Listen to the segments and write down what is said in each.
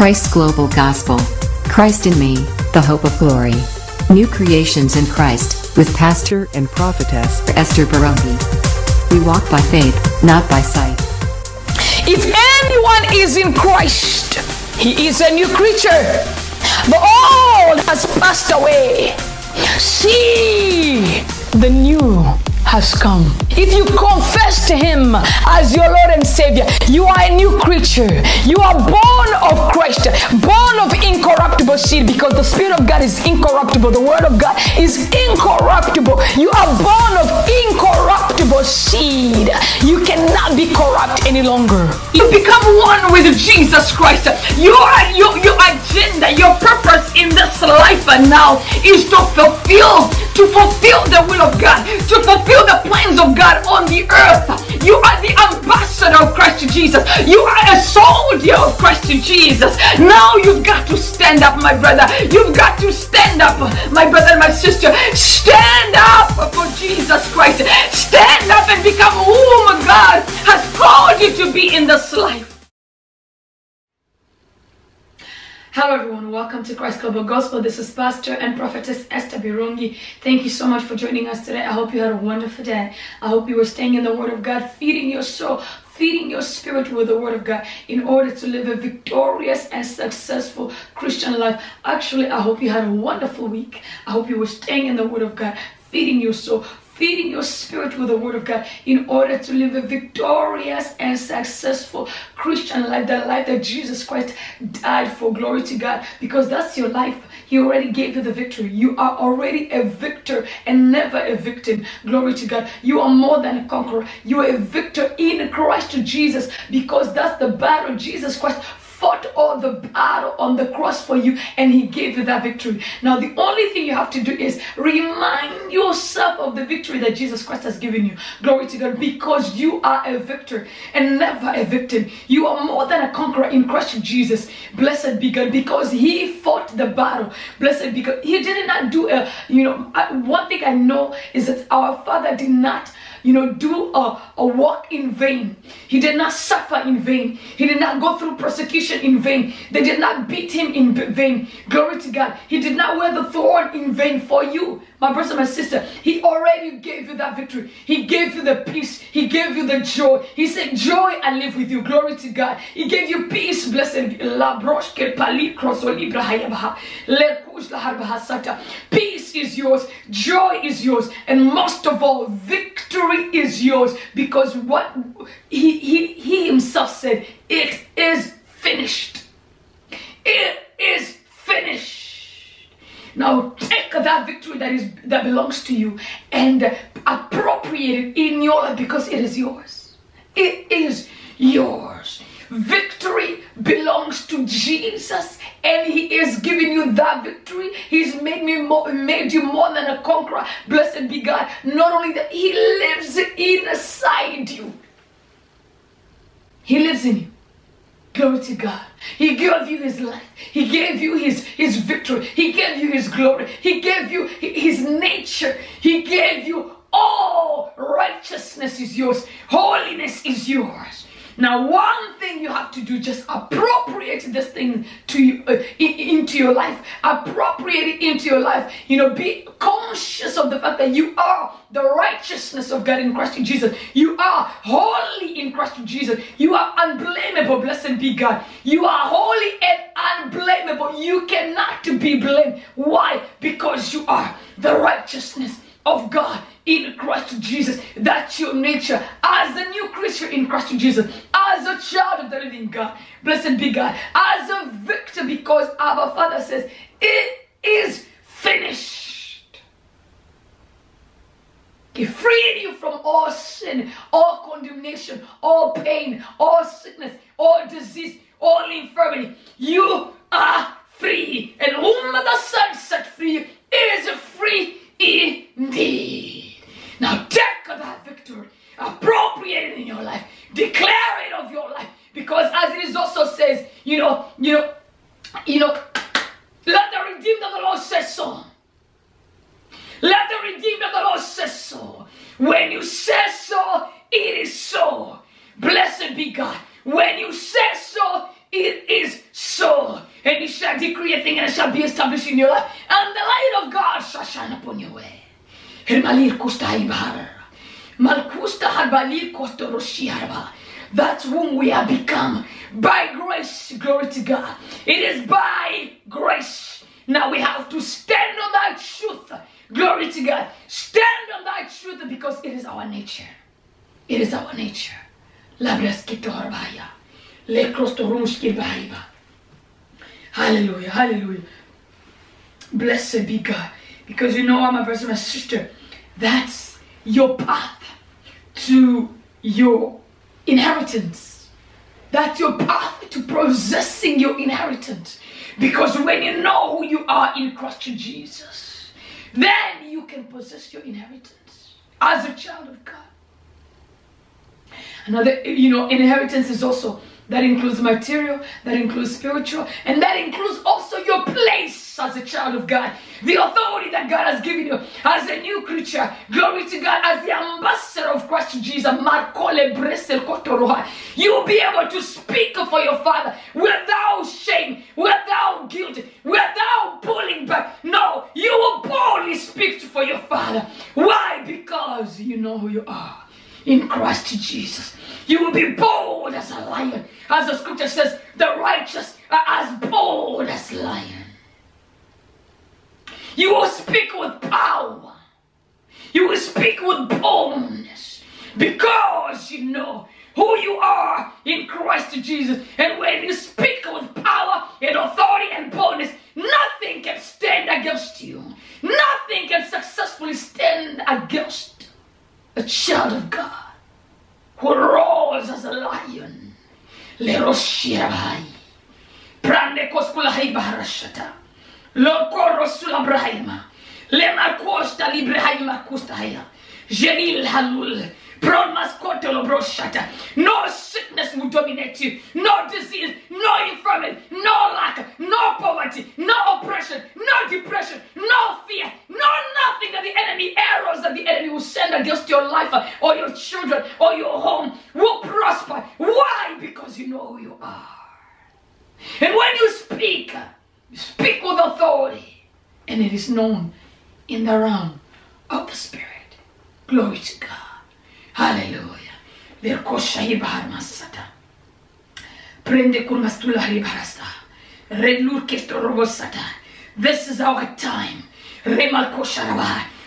Christ Global Gospel. Christ in me, the hope of glory. New creations in Christ, with Pastor and prophetess Esther Birungi. We walk by faith, not by sight. If anyone is in Christ, he is a new creature. The old has passed away. See, the new has come. If you confess to Him as your Lord and Savior, you are a new creature. You are born of Christ, born of incorruptible seed because the Spirit of God is incorruptible. The Word of God is incorruptible. You are born of incorruptible seed. You cannot be corrupt any longer. You become one with Jesus Christ. Your, your, your agenda, your purpose in this life and now is to fulfill, to fulfill the will of God, to fulfill the plans of God on the earth. You are the ambassador of Christ Jesus. You are a soldier of Christ Jesus. Now you've got to stand up, my brother. You've got to stand up, my brother and my sister. Stand up for Jesus Christ. Stand up and become whom God has called you to be in this life. Hello everyone, welcome to Christ Global Gospel. This is Pastor and Prophetess Esther Birungi. Thank you so much for joining us today. I hope you had a wonderful day. I hope you were staying in the Word of God, feeding your soul, feeding your spirit with the Word of God in order to live a victorious and successful Christian life. Actually, I hope you had a wonderful week. I hope you were staying in the Word of God, feeding your soul, feeding your spirit with the word of God in order to live a victorious and successful Christian life, the life that Jesus Christ died for. Glory to God, because that's your life. He already gave you the victory. You are already a victor and never a victim. Glory to God. You are more than a conqueror. You are a victor in Christ Jesus because that's the battle Jesus Christ fought all the battle on the cross for you and he gave you that victory. Now, the only thing you have to do is remind yourself of the victory that Jesus Christ has given you. Glory to God, because you are a victor and never a victim. You are more than a conqueror in Christ Jesus. Blessed be God, because he fought the battle. Blessed be God. He did not do a, you know, one thing I know is that our Father did not you know, do a, a walk in vain. He did not suffer in vain. He did not go through persecution in vain. They did not beat him in vain. Glory to God. He did not wear the thorn in vain for you, my brother, my sister. He already gave you that victory. He gave you the peace. He gave you the joy. He said, Joy, I live with you. Glory to God. He gave you peace. Blessed. Peace is yours. Joy is yours. And most of all, victory is yours because what he, he, he himself said, it is finished. It is finished. Now take that victory that is that belongs to you and appropriate it in your life because it is yours. It is yours. Victory belongs to Jesus and he is giving you that victory. He's made me more, made you more than a conqueror. Blessed be God. Not only that, he lives inside you. He lives in you. Glory to God. He gave you his life. He gave you his, his victory. He gave you his glory. He gave you his nature. He gave you all righteousness is yours. Holiness is yours. Now, one thing you have to do, just appropriate this thing to you, uh, into your life. Appropriate it into your life. You know, be conscious of the fact that you are the righteousness of God in Christ Jesus. You are holy in Christ Jesus. You are unblameable. Blessed be God. You are holy and unblameable. You cannot be blamed. Why? Because you are the righteousness of God in Christ Jesus. That's your nature as a new creature in Christ Jesus, as a child of the living God. Blessed be God, as a victor, because our Father says, It is finished. He freed you from all sin, all condemnation, all pain, all sickness, all disease, all infirmity. You are free, and whom the Son set free is free indeed. Now take that victory, appropriate it in your life, declare it of your life, because as it is also says, you know, you know, you know, let the redeemed of the Lord say so. Let the redeemed of the Lord say so. When you say so, it is so. Blessed be God. When you say so, it is so. And you shall decree a thing and it shall be established in your life. And the light of God shall shine upon your way. Hermalir kusta ibar. Malkusta harbalir kosto roshiarba. That's whom we have become by grace. Glory to God. It is by grace. Now we have to stand on that truth. Glory to God. Stand on that truth because it is our nature. It is our nature. Hallelujah. Hallelujah. Blessed be God. Because you know, I'm a brother, my sister, that's your path to your inheritance. That's your path to possessing your inheritance. Because when you know who you are in Christ Jesus, then you can possess your inheritance as a child of God. Another, you know, inheritance is also that includes material, that includes spiritual, and that includes also your place as a child of God. The authority that God has given you as a new creature. Glory to God, as the ambassador of Christ Jesus. You will be able to speak for your Father without shame, without guilt, without pulling back. No, you will boldly speak for your Father. Why? Because you know who you are in Christ Jesus. You will be bold as a lion. As the scripture says, the righteous are as bold as lion. You will speak with power. You will speak with boldness because you know who you are in Christ Jesus. And when you speak with power and authority and boldness, nothing can stand against you. Nothing can successfully stand against a child of God who roars as a lion. Koskulahi. Lokoro sulabrahima. Lema costa librahima kustahaya. Genil halul. No sickness will dominate you. No disease, no infirmity, no lack, no poverty, no oppression, no depression, no fear, no nothing that the enemy, arrows that the enemy will send against your life or your children or your home will prosper. Why? Because you know who you are. And when you speak, speak with authority, and it is known in the realm of the Spirit. Glory to God. Hallelujah. Prende. This is our time.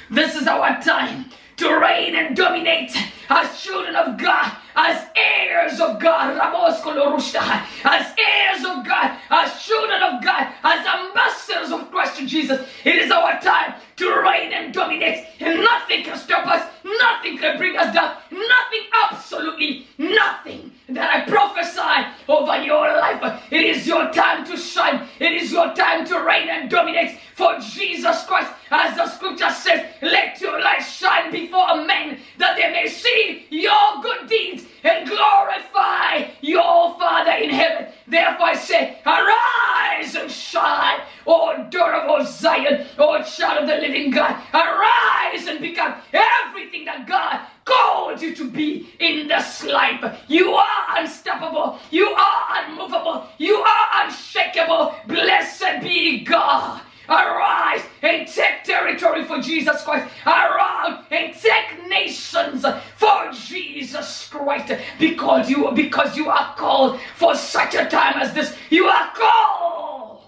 This is our time to reign and dominate as children of God, as heirs of God, as heirs of God, as children of God, as ambassadors of Christ Jesus. It is our time to reign and dominate, and nothing can stop us, nothing can bring us down, nothing, absolutely nothing that I prophesy over your life. It is your time to shine, it is your time to reign and dominate for Jesus Christ. As the scripture says, let your light shine before men that they may see your good deeds and glorify your Father in heaven. Therefore I say, arise and shine, O durable Zion, O child of the living God. Arise and become everything that God called you to be in this life. You are unstoppable. You are unmovable. You are unshakable. Blessed be God. Arise and take territory for Jesus Christ. Arise and take nations for Jesus Christ. Because you because you are called for such a time as this. You are called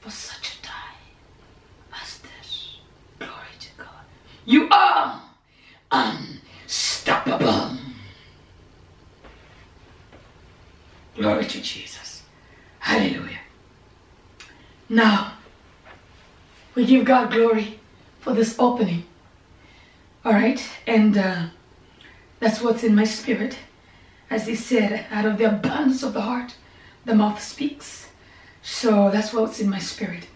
for such a time as this. Glory to God. You are unstoppable. Glory to Jesus. Hallelujah. Now, we give God glory for this opening. All right? And uh, that's what's in my spirit. As he said, out of the abundance of the heart, the mouth speaks. So that's what's in my spirit.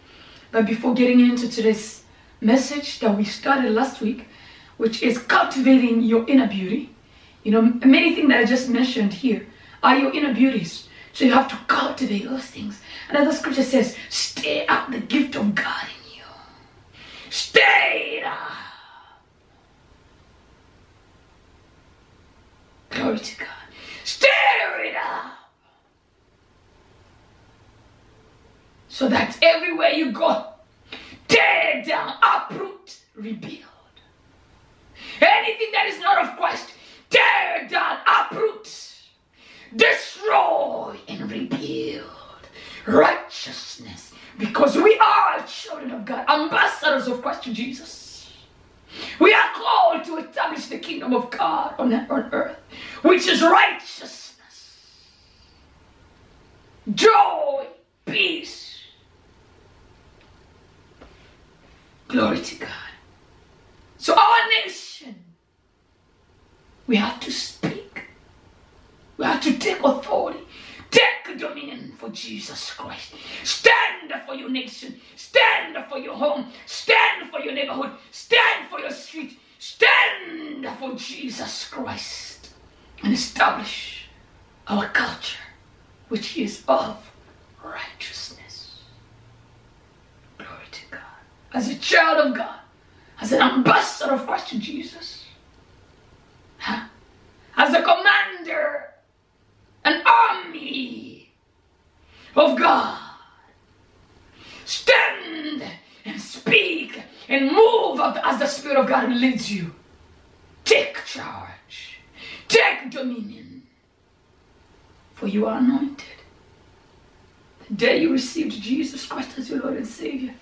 But before getting into today's message that we started last week, which is cultivating your inner beauty, you know, many things that I just mentioned here are your inner beauties. So you have to cultivate those things. Another scripture says, stay up the gift of God in you. Stay it up. Glory to God. Stir it up. So that everywhere you go, tear down, uproot, rebuild. Anything that is not of Christ, tear down, uproot, destroy, and rebuild. Righteousness. Because we are children of God, ambassadors of Christ Jesus. We are called to establish the kingdom of God on, on earth, which is righteousness, joy, peace. Glory to God. So, our nation, we have to speak, we have to take authority. Take dominion for Jesus Christ. Stand for your nation. Stand for your home. Stand for your neighborhood. Stand for your street. Stand for Jesus Christ. And establish our culture, which is of righteousness. Glory to God. As a child of God, as an ambassador of Christ Jesus, as a commander an army of God. Stand and speak and move as the Spirit of God leads you. Take charge, take dominion, for you are anointed. The day you received Jesus Christ as your Lord and Savior,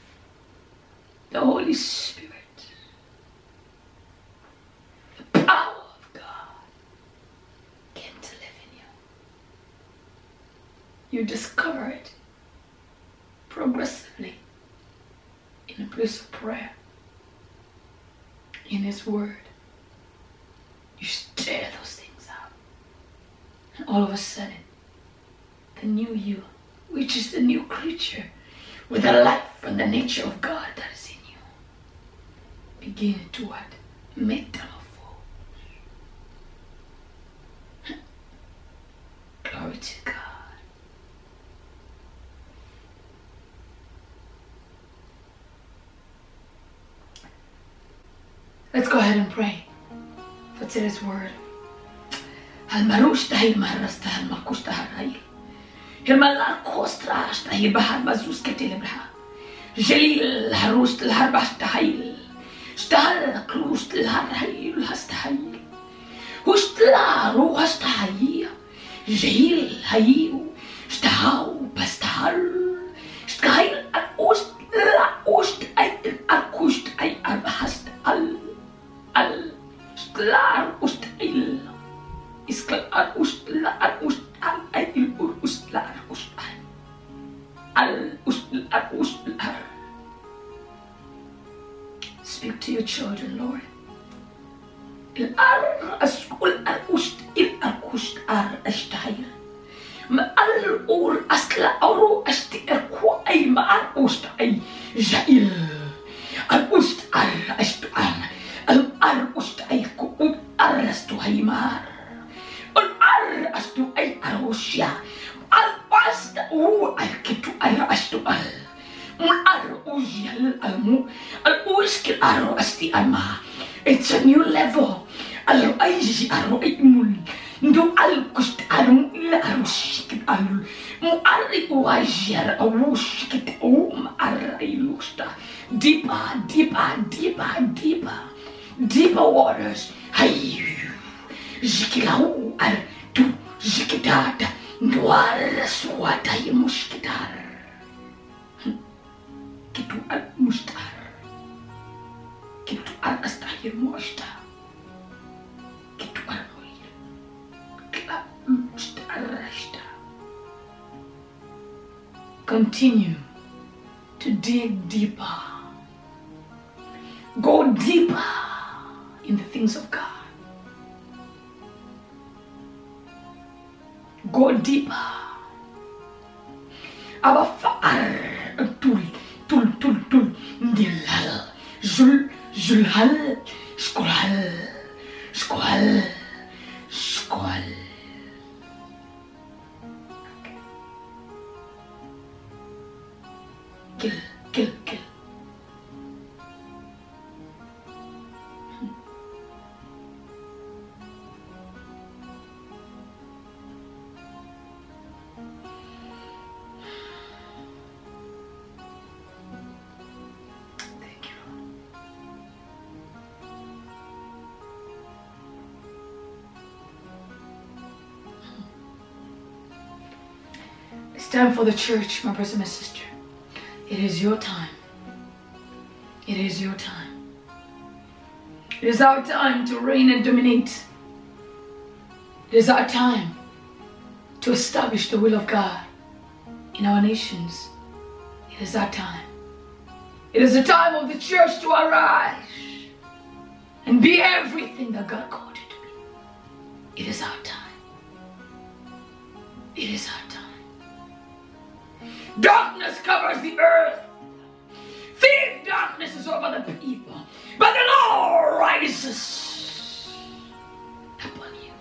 the Holy Spirit, the power of God came to live in you You discover it progressively in a place of prayer, in His Word. You stir those things up. And all of a sudden, the new you, which is the new creature with the life and the nature of God that is begin to what? Metamorphose. Glory to God. Let's go ahead and pray for today's word. Halmarush tahil marasta halmakush taharai. Stallklustelhan häilhastahail. Hustlaaru hastahaiya. Jail haiu. Stahau pastahal. Stkail al ost la ost ei al kust ei al hast al. Al. Stlar ost il. Iskal al ost la al ost al ei il ur ost la ost al. Al ost la ost la. Speak to your children, Lord. الأر أسكول أكوشت إل أكوشت أر أشتهير ما أل أور أسلا أرو أشتي أكو أي ما أر أشت أي جائل أكوشت أر أشت أر الأر أشت أي كوب أر أستهي مار. الأر أستو أي أروشيا. الأست أو أكتو أر أشتو أر Oh it's a new level. Alo ay si aro ay mul. Ndo al kust aro ila aro shikit alo. Mu ari uwa jara awu shikit awu ma arai lusta. Deeper, deeper, deeper, deeper. Deeper waters. Hayu. Zikilau ar tu zikidata. Ndo ar suwata yimushkidara. Kitu al astahir musta. Kitu al oil. Mustar rashta. Continue to dig deeper. Go deeper in the things of God. Go deeper. Aba fa'ar tul tul tul tul ndilal zul zulhal skulhal skwal skwal. Kill, kill, kill. Time for the church, my brother, my sister. It is your time. It is your time. It is our time to reign and dominate. It is our time to establish the will of God in our nations. It is our time. It is the time of the church to arise and be everything that God called you to be. It is our time. It is our. Covers the earth. Thick darkness is over the people. But the Lord rises upon you.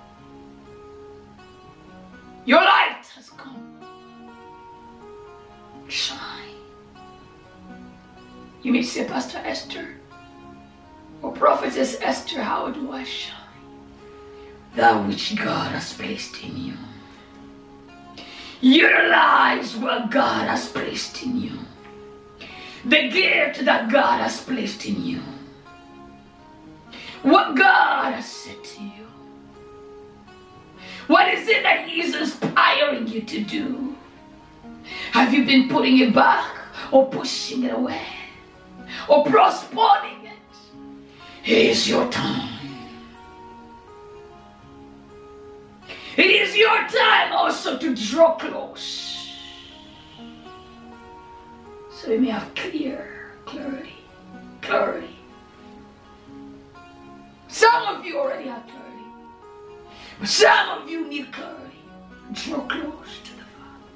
Your light has come. Shine. You may say, Pastor Esther, or Prophetess Esther, how do I shine? That which God has placed in you. Utilize what God has placed in you. The gift that God has placed in you. What God has said to you. What is it that He is inspiring you to do? Have you been putting it back or pushing it away or postponing it? Is your time. Also to draw close. So you may have clear, clarity, clarity. Some of you already have clarity. But some of you need clarity. Draw close to the Father.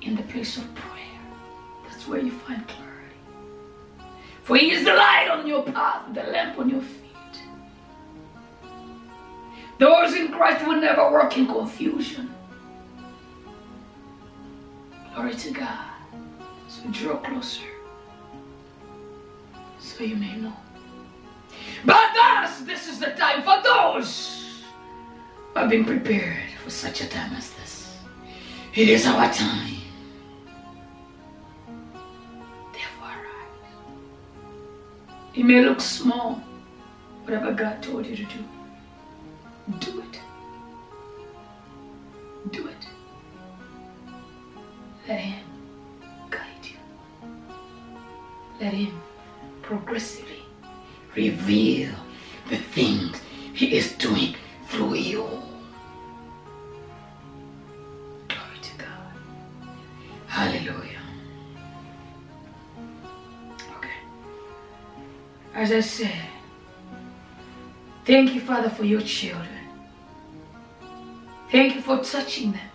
In the place of prayer. That's where you find clarity. For He is the light on your path, the lamp on your feet. Those in Christ will never work in confusion. Glory to God. So draw closer. So you may know. But thus, this is the time for those who have been prepared for such a time as this. It is our time. Therefore, arise. It may look small, whatever God told you to do. Do it. Do it. Let Him guide you. Let Him progressively reveal the things He is doing through you. Glory to God. Hallelujah. Okay. As I said, thank you, Father, for your children. Thank you for touching them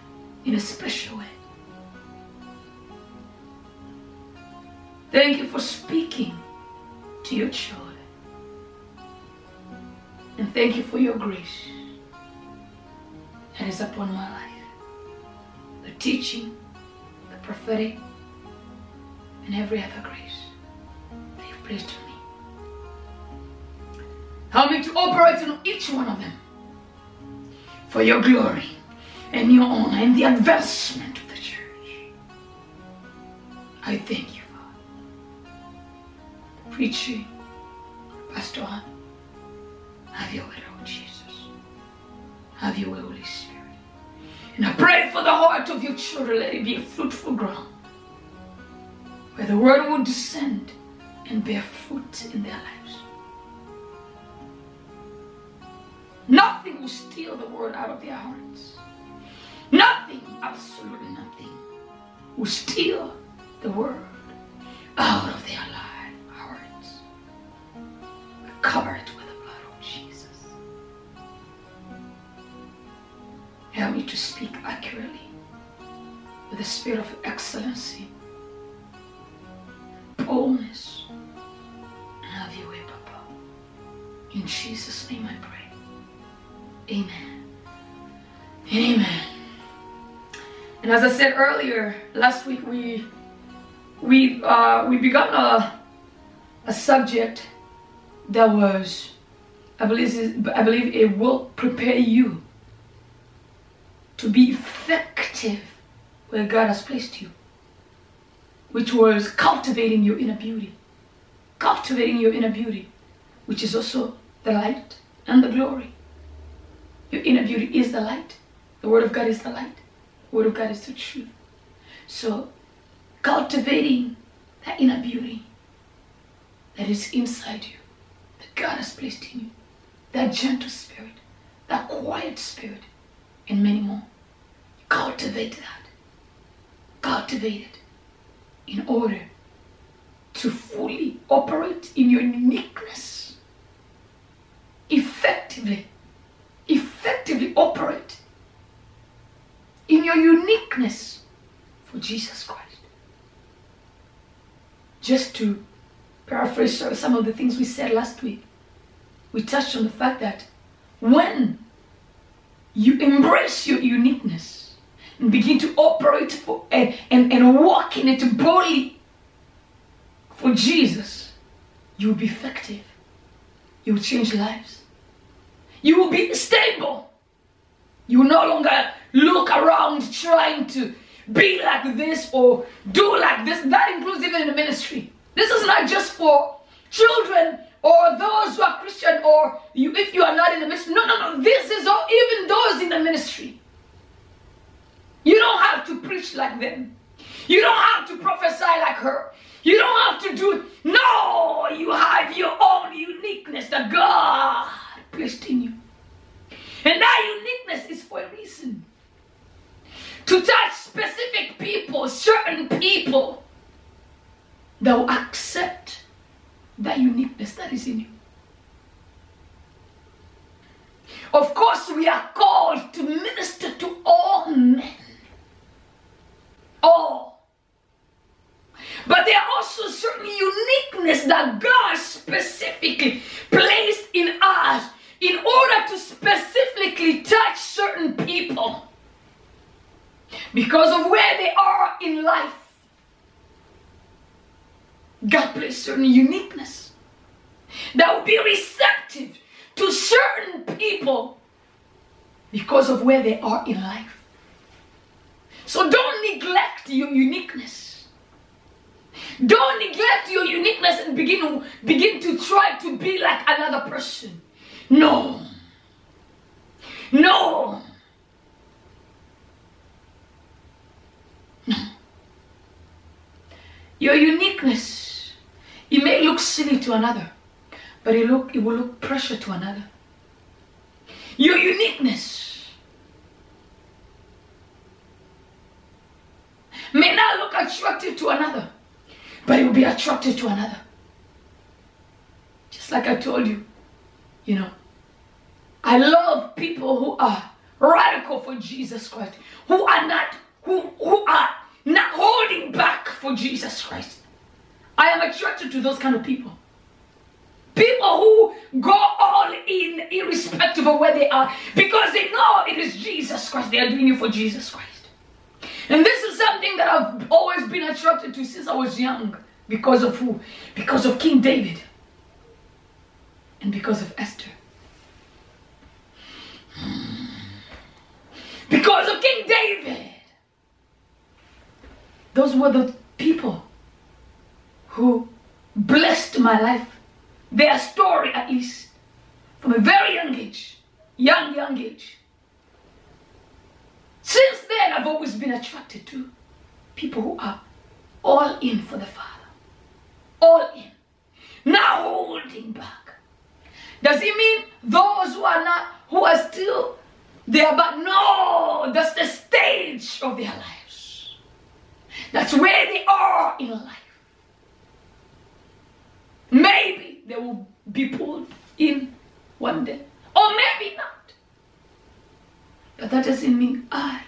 in a special way. Thank you for speaking to your children. And thank you for your grace that is upon my life. The teaching, the prophetic, and every other grace that you've placed on me. Help me to operate in each one of them for your glory and your honor and the advancement of the church. I thank you, Father. Preaching, Pastor have your way, Lord Jesus. Have your way, Holy Spirit. And I pray for the heart of your children, let it be a fruitful ground where the word will descend and bear fruit in their lives. Steal the word out of their hearts. Nothing, absolutely nothing, will steal the word out of their life, hearts. Cover it with the blood of Jesus. Help me to speak accurately with a spirit of excellency, boldness, have way, Papa. In Jesus' name I pray. Amen. Amen. And as I said earlier, last week we we uh, we began a a subject that was I believe I believe it will prepare you to be effective where God has placed you, which was cultivating your inner beauty, cultivating your inner beauty, which is also the light and the glory. Your inner beauty is the light. The Word of God is the light. The Word of God is the truth. So, cultivating that inner beauty that is inside you, that God has placed in you, that gentle spirit, that quiet spirit, and many more. Cultivate that. Cultivate it in order to fully operate in your uniqueness. Effectively, effectively operate in your uniqueness for Jesus Christ. Just to paraphrase some of the things we said last week, we touched on the fact that when you embrace your uniqueness and begin to operate for and, and, and walk in it boldly for Jesus, you will be effective. You will change lives. You will be stable. You no longer look around trying to be like this or do like this. That includes even in the ministry. This is not just for children or those who are Christian or you if you are not in the ministry. No, no, no. This is all, even those in the ministry. You don't have to preach like them. You don't have to prophesy like her. You don't have to do it. No, you have your own uniqueness that God placed in you. And that uniqueness is for a reason. To touch specific people, certain people that will accept that uniqueness that is in you. Of course, we are called to minister to all men. All. But there are also certain uniqueness that God specifically placed in us in order to specifically touch certain people because of where they are in life. God placed certain uniqueness that will be receptive to certain people because of where they are in life. So don't neglect your uniqueness. Don't neglect your uniqueness and begin, begin to try to be like another person. No. No. Your uniqueness, it may look silly to another, but it, look, it will look pressure to another. Your uniqueness may not look attractive to another, but it will be attractive to another. Just like I told you, you know, I love people who are radical for Jesus Christ, who are not, who, who are not holding back for Jesus Christ. I am attracted to those kind of people. People who go all in, irrespective of where they are, because they know it is Jesus Christ. They are doing it for Jesus Christ. And this is something that I've always been attracted to since I was young. Because of who? Because of King David. And because of Esther. Because of King David. Those were the people who blessed my life. Their story, at least, from a very young age, young, young age. Since then, I've always been attracted to people who are all in for the Father. All in. Not holding back. Does it mean those who are not, who are still there, but no, that's the stage of their lives. That's where they are in life. Maybe they will be pulled in one day, or maybe not. But that doesn't mean I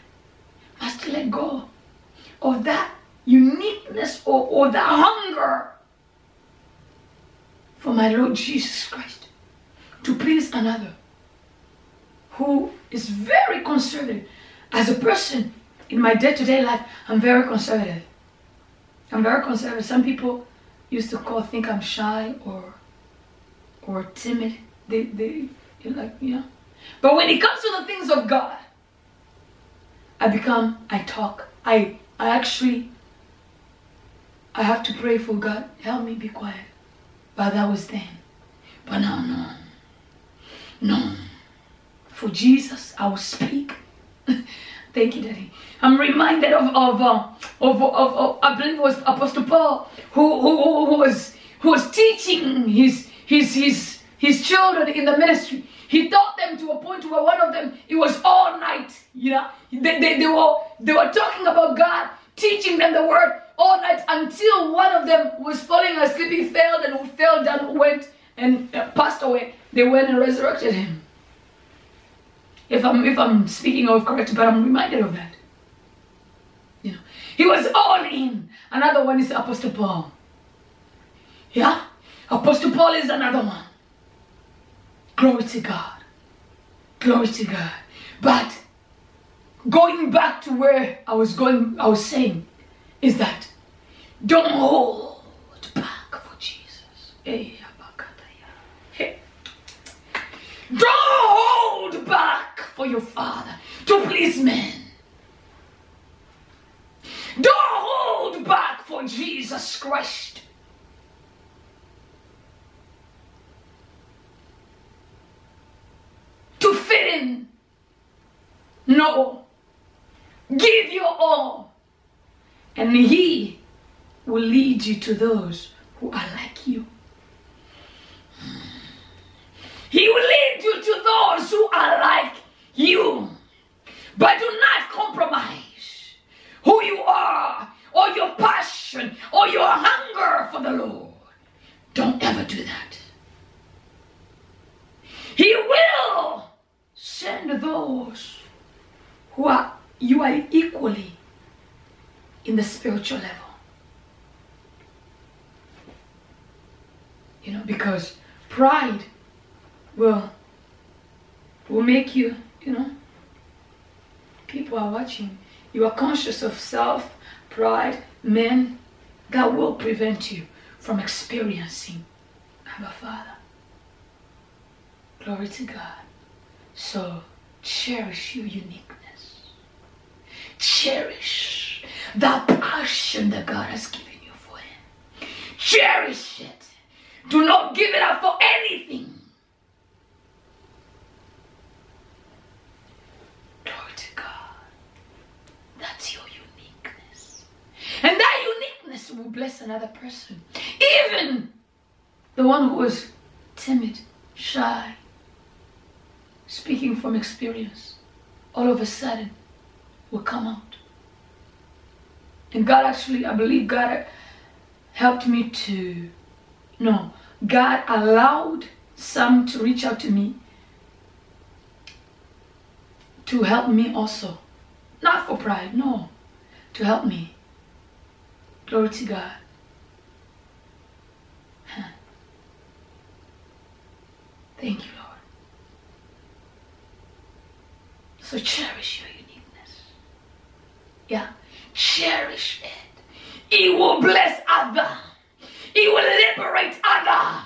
must let go of that uniqueness or, or the hunger for my Lord Jesus Christ to please another who is very conservative as a person in my day-to-day life, I'm very conservative. I'm very conservative. Some people used to call think I'm shy or or timid. They they like yeah. But when it comes to the things of God, I become I talk. I I actually I have to pray for God. Help me be quiet. But that was then. But now no. No. For Jesus, I will speak. Thank you, Daddy. I'm reminded of of, uh, of, of, of I believe it was Apostle Paul who, who, who was who was teaching his his his his children in the ministry. He taught them to a point where one of them it was all night. You know, they, they, they were they were talking about God, teaching them the word all night until one of them was falling asleep. He failed and fell down, went and passed away. They went and resurrected him. If I'm if I'm speaking of correct, but I'm reminded of that. You know, he was all in. Another one is Apostle Paul. Yeah, Apostle Paul is another one. Glory to God. Glory to God. But going back to where I was going, I was saying, is that don't hold back for Jesus. Eh, hey. Don't hold back for your Father to please men. Don't hold back for Jesus Christ. To fit in. No. Give your all. And He will lead you to those who are like you. He will lead you to those who are like you. But do not compromise who you are or your passion or your hunger for the Lord. Don't ever do that. He will send those who are you are equally in the spiritual level. You know, because pride will will make you, you know, people are watching. You are conscious of self, pride, men. That will prevent you from experiencing Abba Father. Glory to God. So cherish your uniqueness. Cherish the passion that God has given you for Him. Cherish it. Do not give it up for anything. Glory to God. That's your uniqueness. And that uniqueness will bless another person. Even the one who was timid, shy, speaking from experience, all of a sudden will come out. And God actually, I believe God helped me to, no, God allowed some to reach out to me to help me also. Not for pride, no. To help me. Glory to God. Thank you, Lord. So cherish your uniqueness. Yeah. Cherish it. It will bless others. It will liberate others.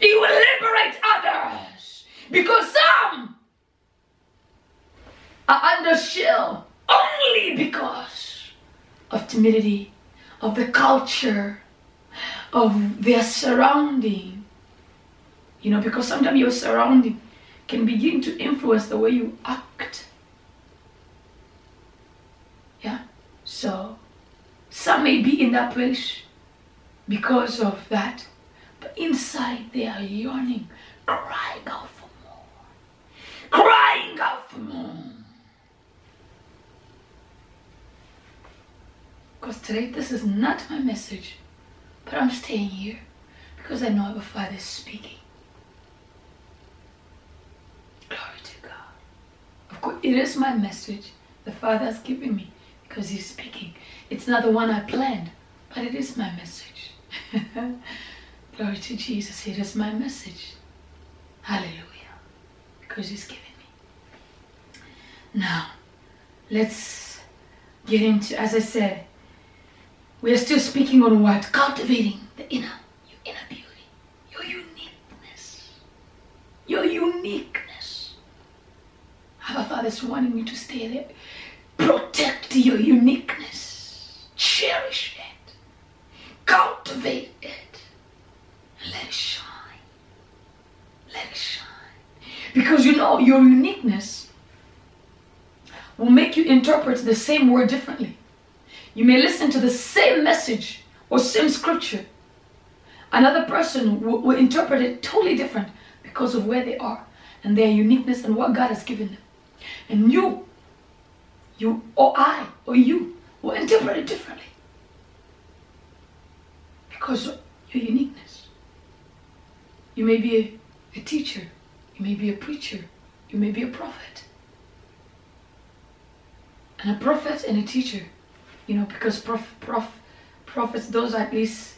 It will liberate others. Because some are under shell only because of timidity, of the culture, of their surrounding. You know, because sometimes your surrounding can begin to influence the way you act. Yeah? So, some may be in that place because of that, but inside they are yearning, crying out for more. Crying out for more. Because today, this is not my message, but I'm staying here because I know our Father is speaking. Glory to God. Of course, it is my message the Father has given me because He's speaking. It's not the one I planned, but it is my message. Glory to Jesus. It is my message. Hallelujah. Because He's given me. Now, let's get into, as I said, we are still speaking on what? Cultivating the inner, your inner beauty, your uniqueness. Your uniqueness. Our Father's wanting you to stay there. Protect your uniqueness. Cherish it. Cultivate it. Let it shine. Let it shine. Because you know your uniqueness will make you interpret the same word differently. You may listen to the same message or same scripture. Another person will, will interpret it totally different because of where they are and their uniqueness and what God has given them. And you, you or I or you will interpret it differently because of your uniqueness. You may be a, a teacher, you may be a preacher, you may be a prophet. And a prophet and a teacher, you know, because prof, prof, prophets, those at least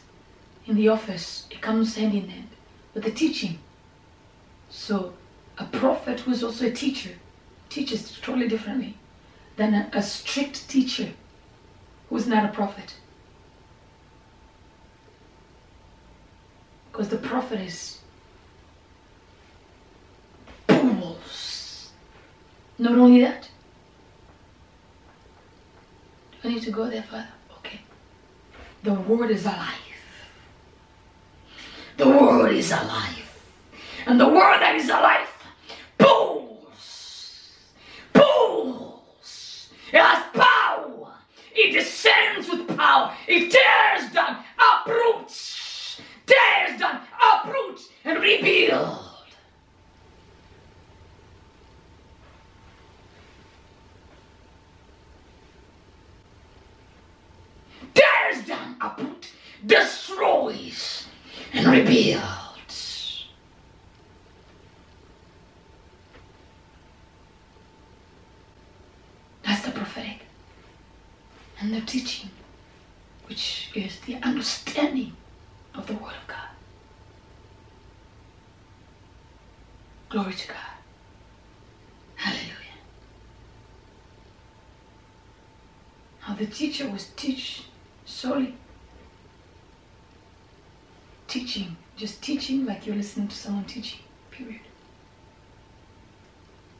in the office, it comes hand in hand with the teaching. So a prophet who is also a teacher teaches totally differently than a, a strict teacher who's not a prophet. Because the prophet is. Not only that. I need to go there, Father? Okay. The word is alive. The word is alive. And the word that is alive pulls. Pulls. It has power. It descends with power. It tears down, uproots, tears down, uproots, and rebuild. Tears down, uproot, destroys, and rebuilds. That's the prophetic. And the teaching, which is the understanding of the Word of God. Glory to God. Hallelujah. How the teacher was teach solely teaching, just teaching like you're listening to someone teaching, period.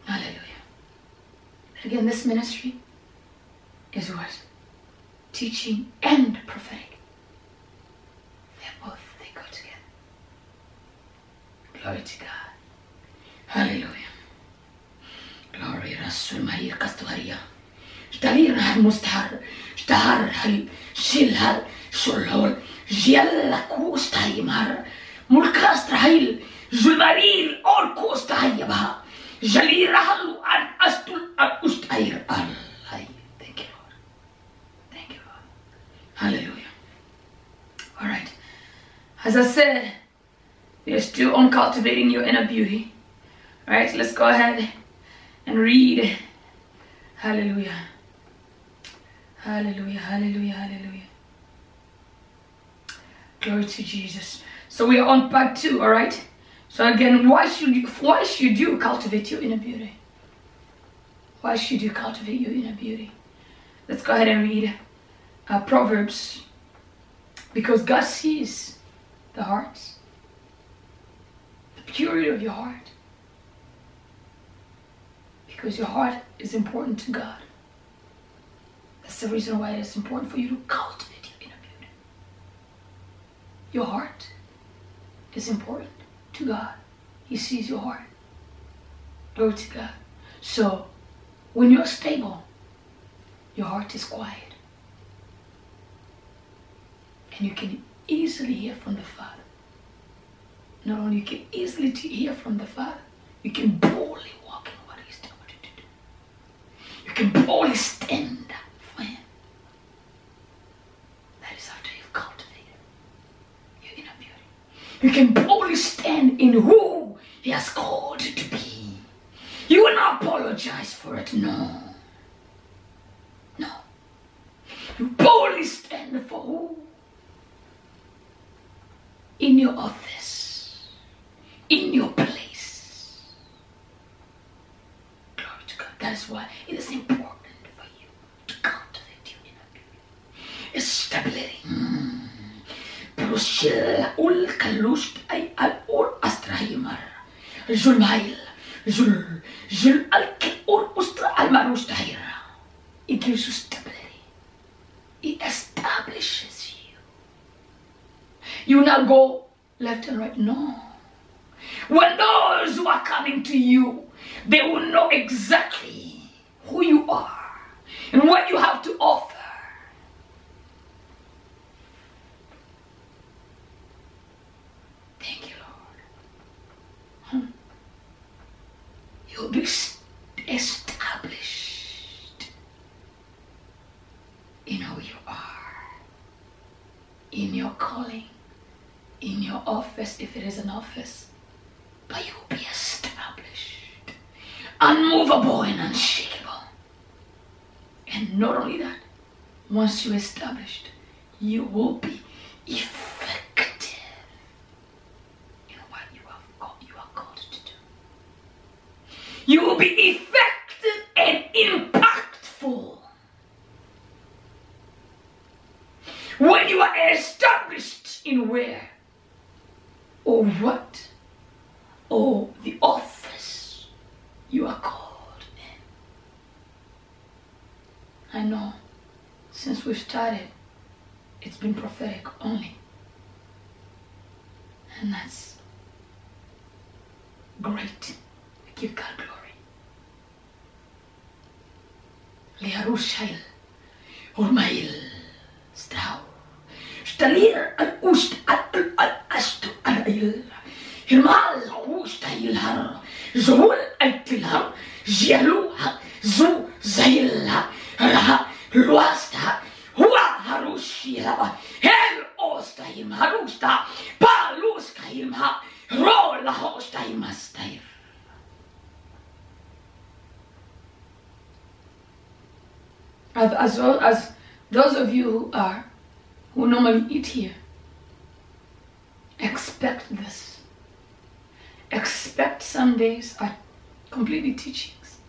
Hallelujah. Again, this ministry is what? Teaching and prophetic. They're both, they go together. Glory to God. Hallelujah. Glory Rasul Mahir. Shtalir hal mustahar. Shtahar hal shil hal shulhol. Jella kustahimar. Mulkastrahil. Zulmaril or kustahiyabha. Jalir hal an astul an ustahir al. Thank you, Lord. Thank you, Lord. Hallelujah. All right. As I said, we are still on cultivating your inner beauty. All right, let's go ahead and read. Hallelujah. Hallelujah, hallelujah, hallelujah. Glory to Jesus. So we are on part two, all right? So again, why should you, why should you cultivate your inner beauty? Why should you cultivate your inner beauty? Let's go ahead and read uh, Proverbs. Because God sees the hearts, the purity of your heart. Because your heart is important to God. That's the reason why it's important for you to cultivate your inner beauty. Your heart is important to God. He sees your heart. Glory to God. So, when you're stable, your heart is quiet. And you can easily hear from the Father. Not only you can easily hear from the Father, you can boldly walk in what He's telling you to do. You can boldly stand for Him. That is after you've cultivated your inner beauty. You can boldly stand in who He has called you to be. You will not apologize for it, no. No. You boldly stand for who? In your office, in your place. Glory to God. That is why it is important for you to cultivate your inner beauty. Stability. Ur ustra al. It gives you stability. It establishes you. You not go left and right. No. When those who are coming to you, they will know exactly who you are and what you have to offer. Thank you, Lord. Hmm. You'll be established in who you are, in your calling, in your office, if it is an office, but you'll be established, unmovable and unshakable. And not only that, once you're established, you will be effective in what you are, called, you are called to do. You will be effective and impactful. When you are established in where or what or the office you are called. In. I know since we've started, it's been prophetic only. And that's great. Give God glory. לירושל ורמאיל סטאו. שתליר על אושת על אשתו אראיל. הרמל ושתאיל הר. זהול אל הר. זיאלו זו זייל הר. לואסת هو هروشيها هل اوستايم هروشتا بالوستايم ها رولا هوستايم استاير As, as well as those of you who are, who normally eat here, expect this. Expect some days are completely teachings,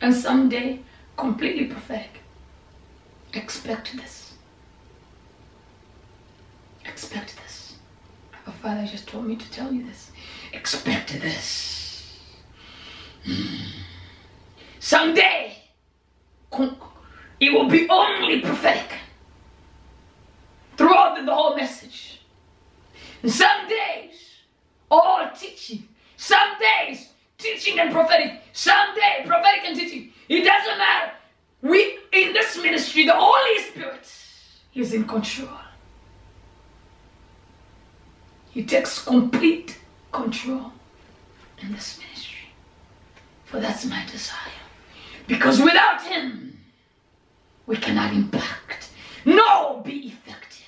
and some day completely prophetic. Expect this. Expect this. Our Father just told me to tell you this. Expect this. Mm. Someday, it will be only prophetic throughout the whole message. And some days, all teaching. Some days, teaching and prophetic. Some day, prophetic and teaching. It doesn't matter. We in this ministry, the Holy Spirit is in control. He takes complete control in this ministry. For that's my desire. Because without him, we cannot impact, nor be effective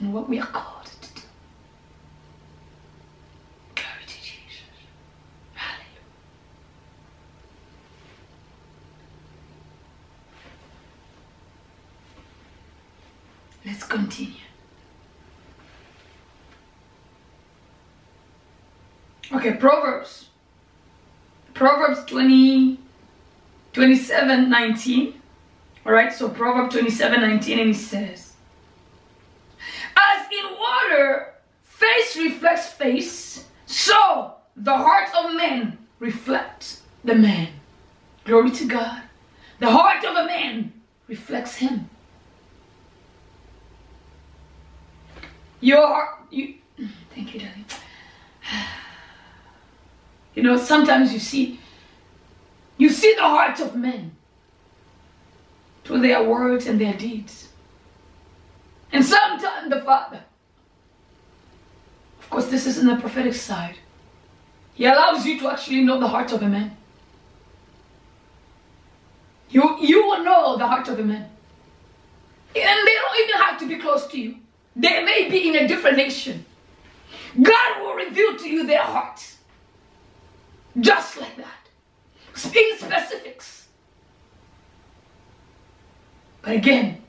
in what we are called to do. Glory to Jesus. Hallelujah. Let's continue. Okay, Proverbs. Proverbs 20, 27, 19. All right, so Proverbs 27, 19, and it says, As in water, face reflects face, so the heart of man reflects the man. Glory to God. The heart of a man reflects him. Your heart, you, thank you, darling. You know, sometimes you see, you see the hearts of men through their words and their deeds. And sometimes the Father, of course, this is in the prophetic side, He allows you to actually know the heart of a man. You, you will know the heart of a man. And they don't even have to be close to you. They may be in a different nation. God will reveal to you their hearts. Just like that. In specifics. But again,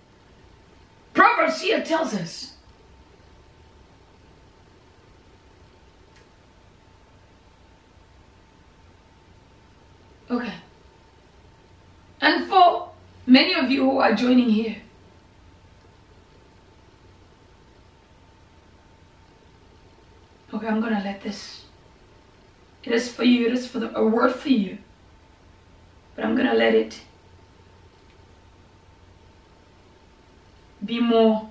Proverbs here tells us Okay. And for many of you who are joining here, okay, I'm gonna let this. It is for you. It is for the, a word for you. But I'm gonna let it be more.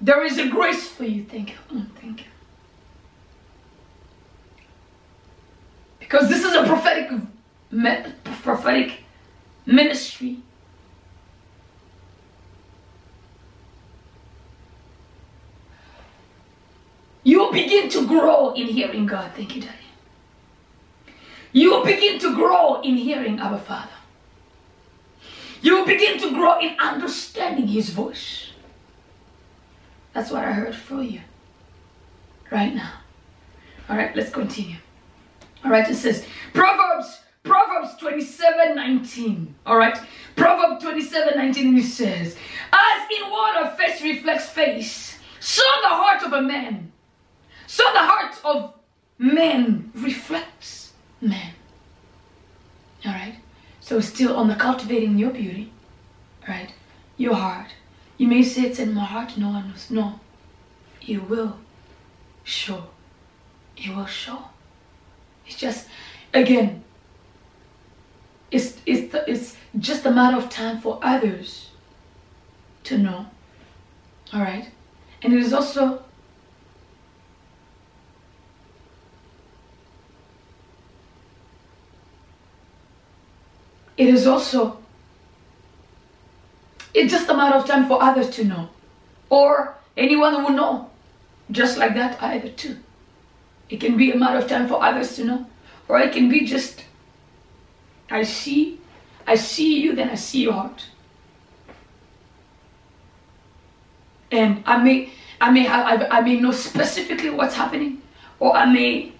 There is a grace for you. Thank you. Mm, thank you. Because this is a prophetic, prophetic ministry. You begin to grow in hearing God. Thank you, Daddy. You begin to grow in hearing our Father. You begin to grow in understanding His voice. That's what I heard for you right now. All right, let's continue. All right, it says Proverbs, Proverbs 27 19. All right, Proverbs 27 19, it says, As in water, face reflects face, so the heart of a man, so the heart of man reflects man. So still on the cultivating your beauty, right? Your heart. You may say it's in my heart, no one knows. No, you will show. You will show. It's just, again, it's, it's, it's just a matter of time for others to know. All right? And it is also it is also it's just a matter of time for others to know or anyone who will know just like that either too. It can be a matter of time for others to know or it can be just i see i see you then i see your heart. And i may i may have I, I may know specifically what's happening or i may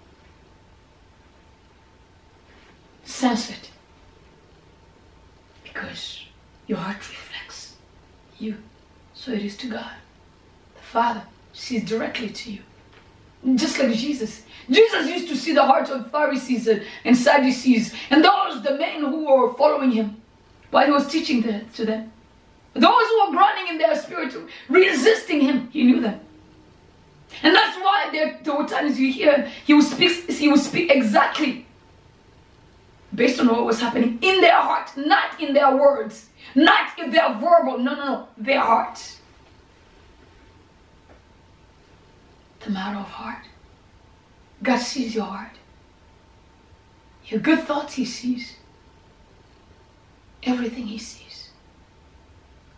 sense it because your heart reflects you. So it is to God. The Father sees directly to you. Just like Jesus. Jesus used to see the hearts of Pharisees and Sadducees and those, the men who were following him while he was teaching to them. Those who were groaning in their spirit, resisting him, he knew them. And that's why there, there were times you hear he would speak, he would speak exactly based on what was happening in their heart, not in their words, not if they're verbal, no, no, no, their heart. The matter of heart. God sees your heart. Your good thoughts, He sees. Everything He sees.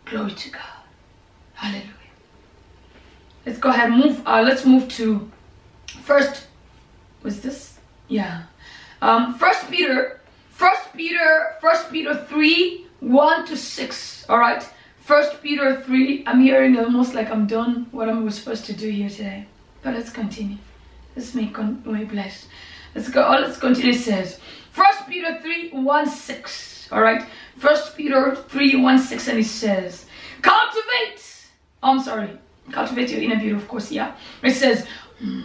Glory to God. Hallelujah. Let's go ahead and move. Uh, let's move to first. Was this? Yeah. Um, first Peter First Peter, First Peter 3, 1 to 6. Alright? First Peter 3. I'm hearing almost like I'm done what I'm supposed to do here today. But let's continue. Let's make may bless. Let's go. Oh, let's continue. It says First Peter 3, 1, 6. Alright? First Peter 3, 1, 6, and it says, Cultivate. Oh, I'm sorry. Cultivate your inner beauty, of course, yeah. It says, hmm,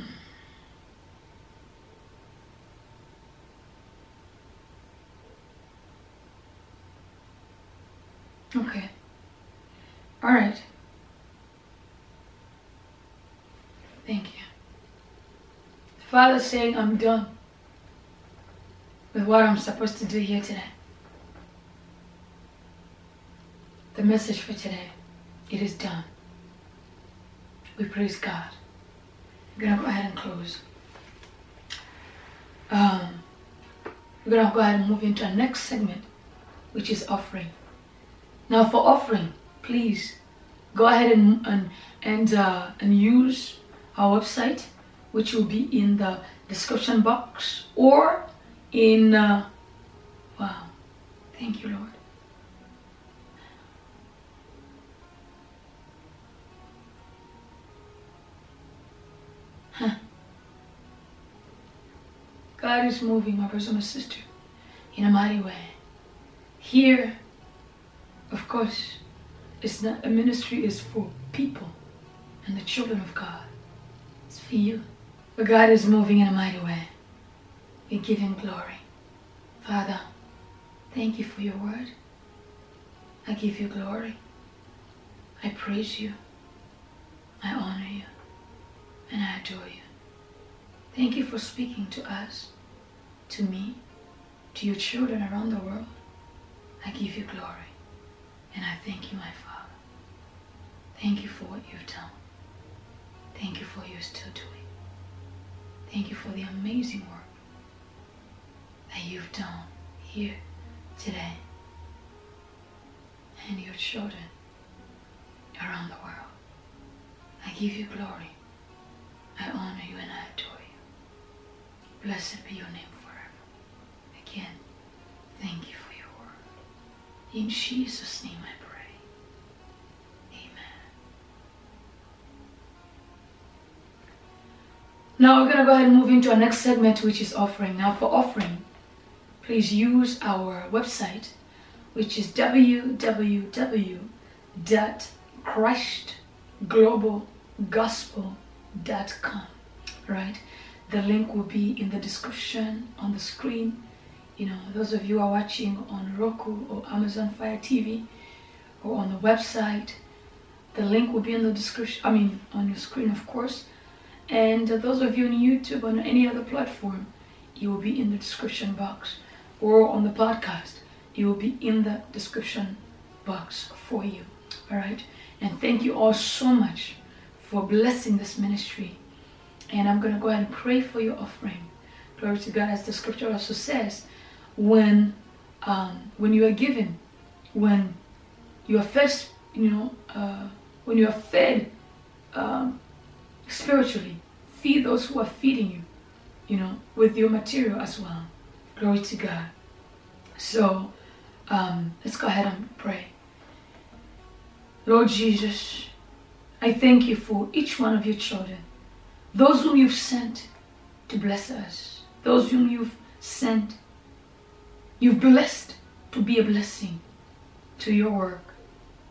Okay. All right. Thank you. The Father's saying, I'm done with what I'm supposed to do here today. The message for today, it is done. We praise God. Going to go ahead and close. Um, we're to go ahead and move into our next segment, which is offering. Now for offering, please go ahead and and and, uh, and use our website, which will be in the description box or in. Uh, wow, thank you, Lord. God is moving, my brother and my sister, in a mighty way. Here of course, it's not a ministry is for people and the children of God. It's for you. But God is moving in a mighty way. We give him glory. Father, thank you for your word. I give you glory. I praise you. I honor you. And I adore you. Thank you for speaking to us, to me, to your children around the world. I give you glory. And I thank you, my Father. Thank you for what you've done. Thank you for what you're still doing. Thank you for the amazing work that you've done here today and your children around the world. I give you glory. I honor you and I adore you. Blessed be your name forever. Again, thank you. In Jesus' name I pray. Amen. Now we're going to go ahead and move into our next segment, which is offering. Now, for offering, please use our website, which is www.christglobalgospel.com. Right? The link will be in the description on the screen. You know, those of you are watching on Roku or Amazon Fire TV or on the website, the link will be in the description, I mean, on your screen, of course. And those of you on YouTube or on any other platform, it will be in the description box or on the podcast, it will be in the description box for you. All right. And thank you all so much for blessing this ministry. And I'm going to go ahead and pray for your offering. Glory to God, as the scripture also says, when um, when you are given, when you are fed, you know, uh, when you are fed um, spiritually, feed those who are feeding you, you know, with your material as well. Glory to God. So um, let's go ahead and pray. Lord Jesus, I thank you for each one of your children, those whom you've sent to bless us, those whom you've sent, you've blessed to be a blessing to your work,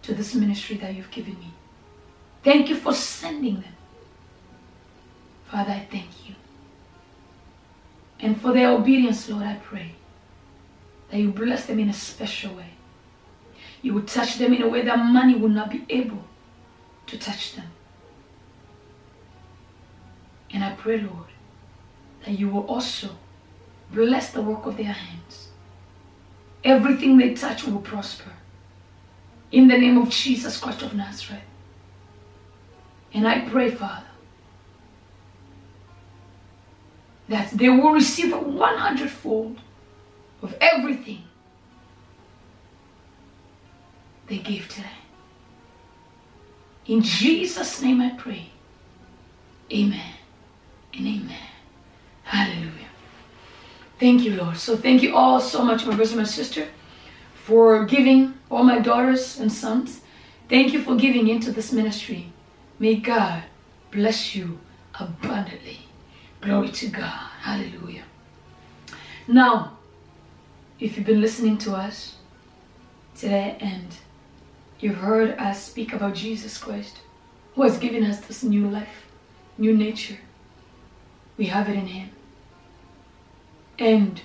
to this ministry that you've given me. Thank you for sending them. Father, I thank you. And for their obedience, Lord, I pray that you bless them in a special way. You will touch them in a way that money will not be able to touch them. And I pray, Lord, that you will also bless the work of their hands. Everything they touch will prosper. In the name of Jesus Christ of Nazareth. And I pray, Father, that they will receive a 100 fold of everything they gave today. In Jesus' name I pray. Amen and amen. Hallelujah. Thank you, Lord. So thank you all so much, my brothers and my sister, for giving, all my daughters and sons. Thank you for giving into this ministry. May God bless you abundantly. Glory to God. Hallelujah. Now, if you've been listening to us today and you've heard us speak about Jesus Christ, who has given us this new life, new nature, we have it in Him. And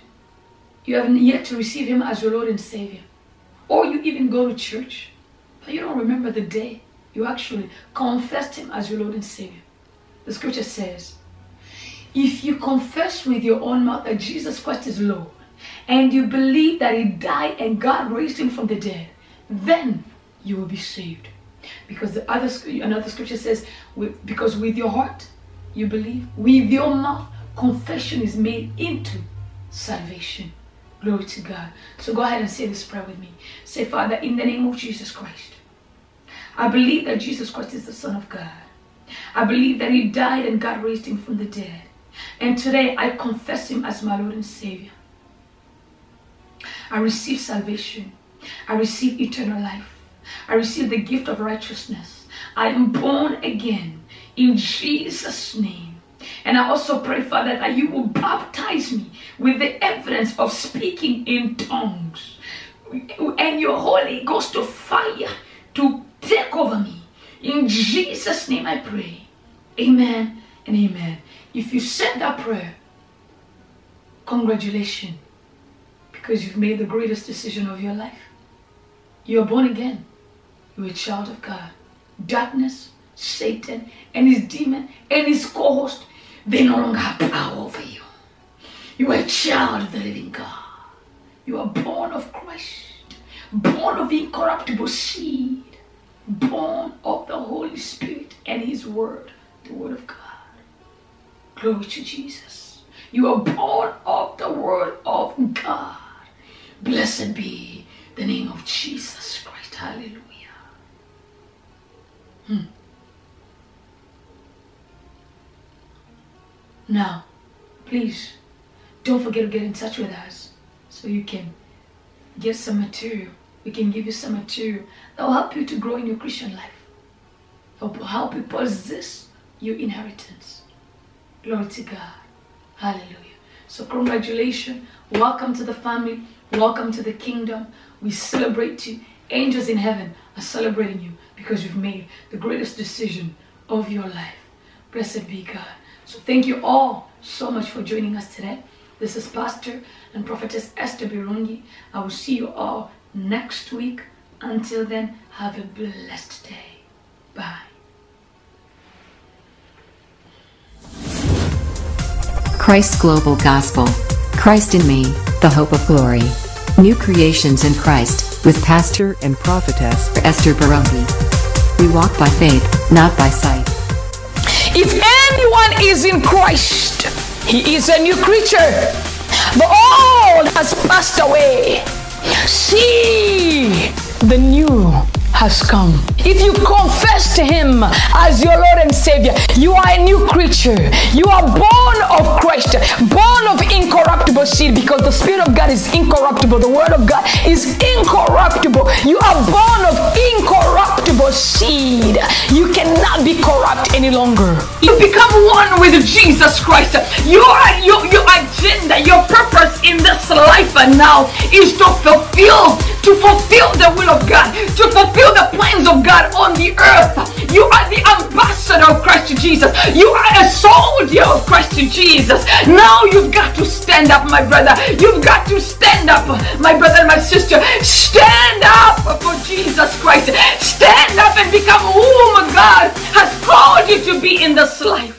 you haven't yet to receive Him as your Lord and Savior, or you even go to church, but you don't remember the day you actually confessed Him as your Lord and Savior. The scripture says, if you confess with your own mouth that Jesus Christ is Lord, and you believe that he died and God raised him from the dead, then you will be saved. Because the other another scripture says, because with your heart you believe, with your mouth confession is made into salvation. Glory to God. So go ahead and say this prayer with me. Say, Father, in the name of Jesus Christ, I believe that Jesus Christ is the Son of God. I believe that He died and God raised Him from the dead. And today I confess Him as my Lord and Savior. I receive salvation. I receive eternal life. I receive the gift of righteousness. I am born again in Jesus' name. And I also pray, Father, that you will baptize me with the evidence of speaking in tongues and your Holy Ghost of fire to take over me. In Jesus' name I pray. Amen and amen. If you said that prayer, congratulations because you've made the greatest decision of your life. You're born again. You're a child of God. Darkness, Satan, and his demon, and his co-host, they no longer have power over you. You are a child of the living God. You are born of Christ, born of incorruptible seed, born of the Holy Spirit and his word, the word of God. Glory to Jesus. You are born of the word of God. Blessed be the name of Jesus Christ. Hallelujah. Hmm. Now, please don't forget to get in touch with us so you can get some material. We can give you some material that will help you to grow in your Christian life. Help, help you possess your inheritance. Glory to God. Hallelujah. So congratulations. Welcome to the family. Welcome to the kingdom. We celebrate you. Angels in heaven are celebrating you because you've made the greatest decision of your life. Blessed be God. So thank you all so much for joining us today. This is Pastor and Prophetess Esther Birungi. I will see you all next week. Until then, have a blessed day. Bye. Christ Global Gospel. Christ in me, the hope of glory. New creations in Christ, with Pastor and prophetess Esther Birungi. We walk by faith, not by sight. If anyone is in Christ, he is a new creature. The old has passed away. See, the new has come. If you confess to him as your Lord and Savior, you are a new creature. You are born of Christ, born of incorruptible seed because the Spirit of God is incorruptible. The Word of God is incorruptible. You are born of incorruptible seed. You cannot be corrupt any longer. You become one with Jesus Christ. Your, your, your agenda, your purpose in this life and now is to fulfill, to fulfill the will of God, to fulfill the plans of God on the earth. You are the ambassador of Christ Jesus. You are a soldier of Christ Jesus. Now you've got to stand up, my brother. You've got to stand up, my brother and my sister. Stand up for Jesus Christ. Stand up and become whom God has called you to be in this life.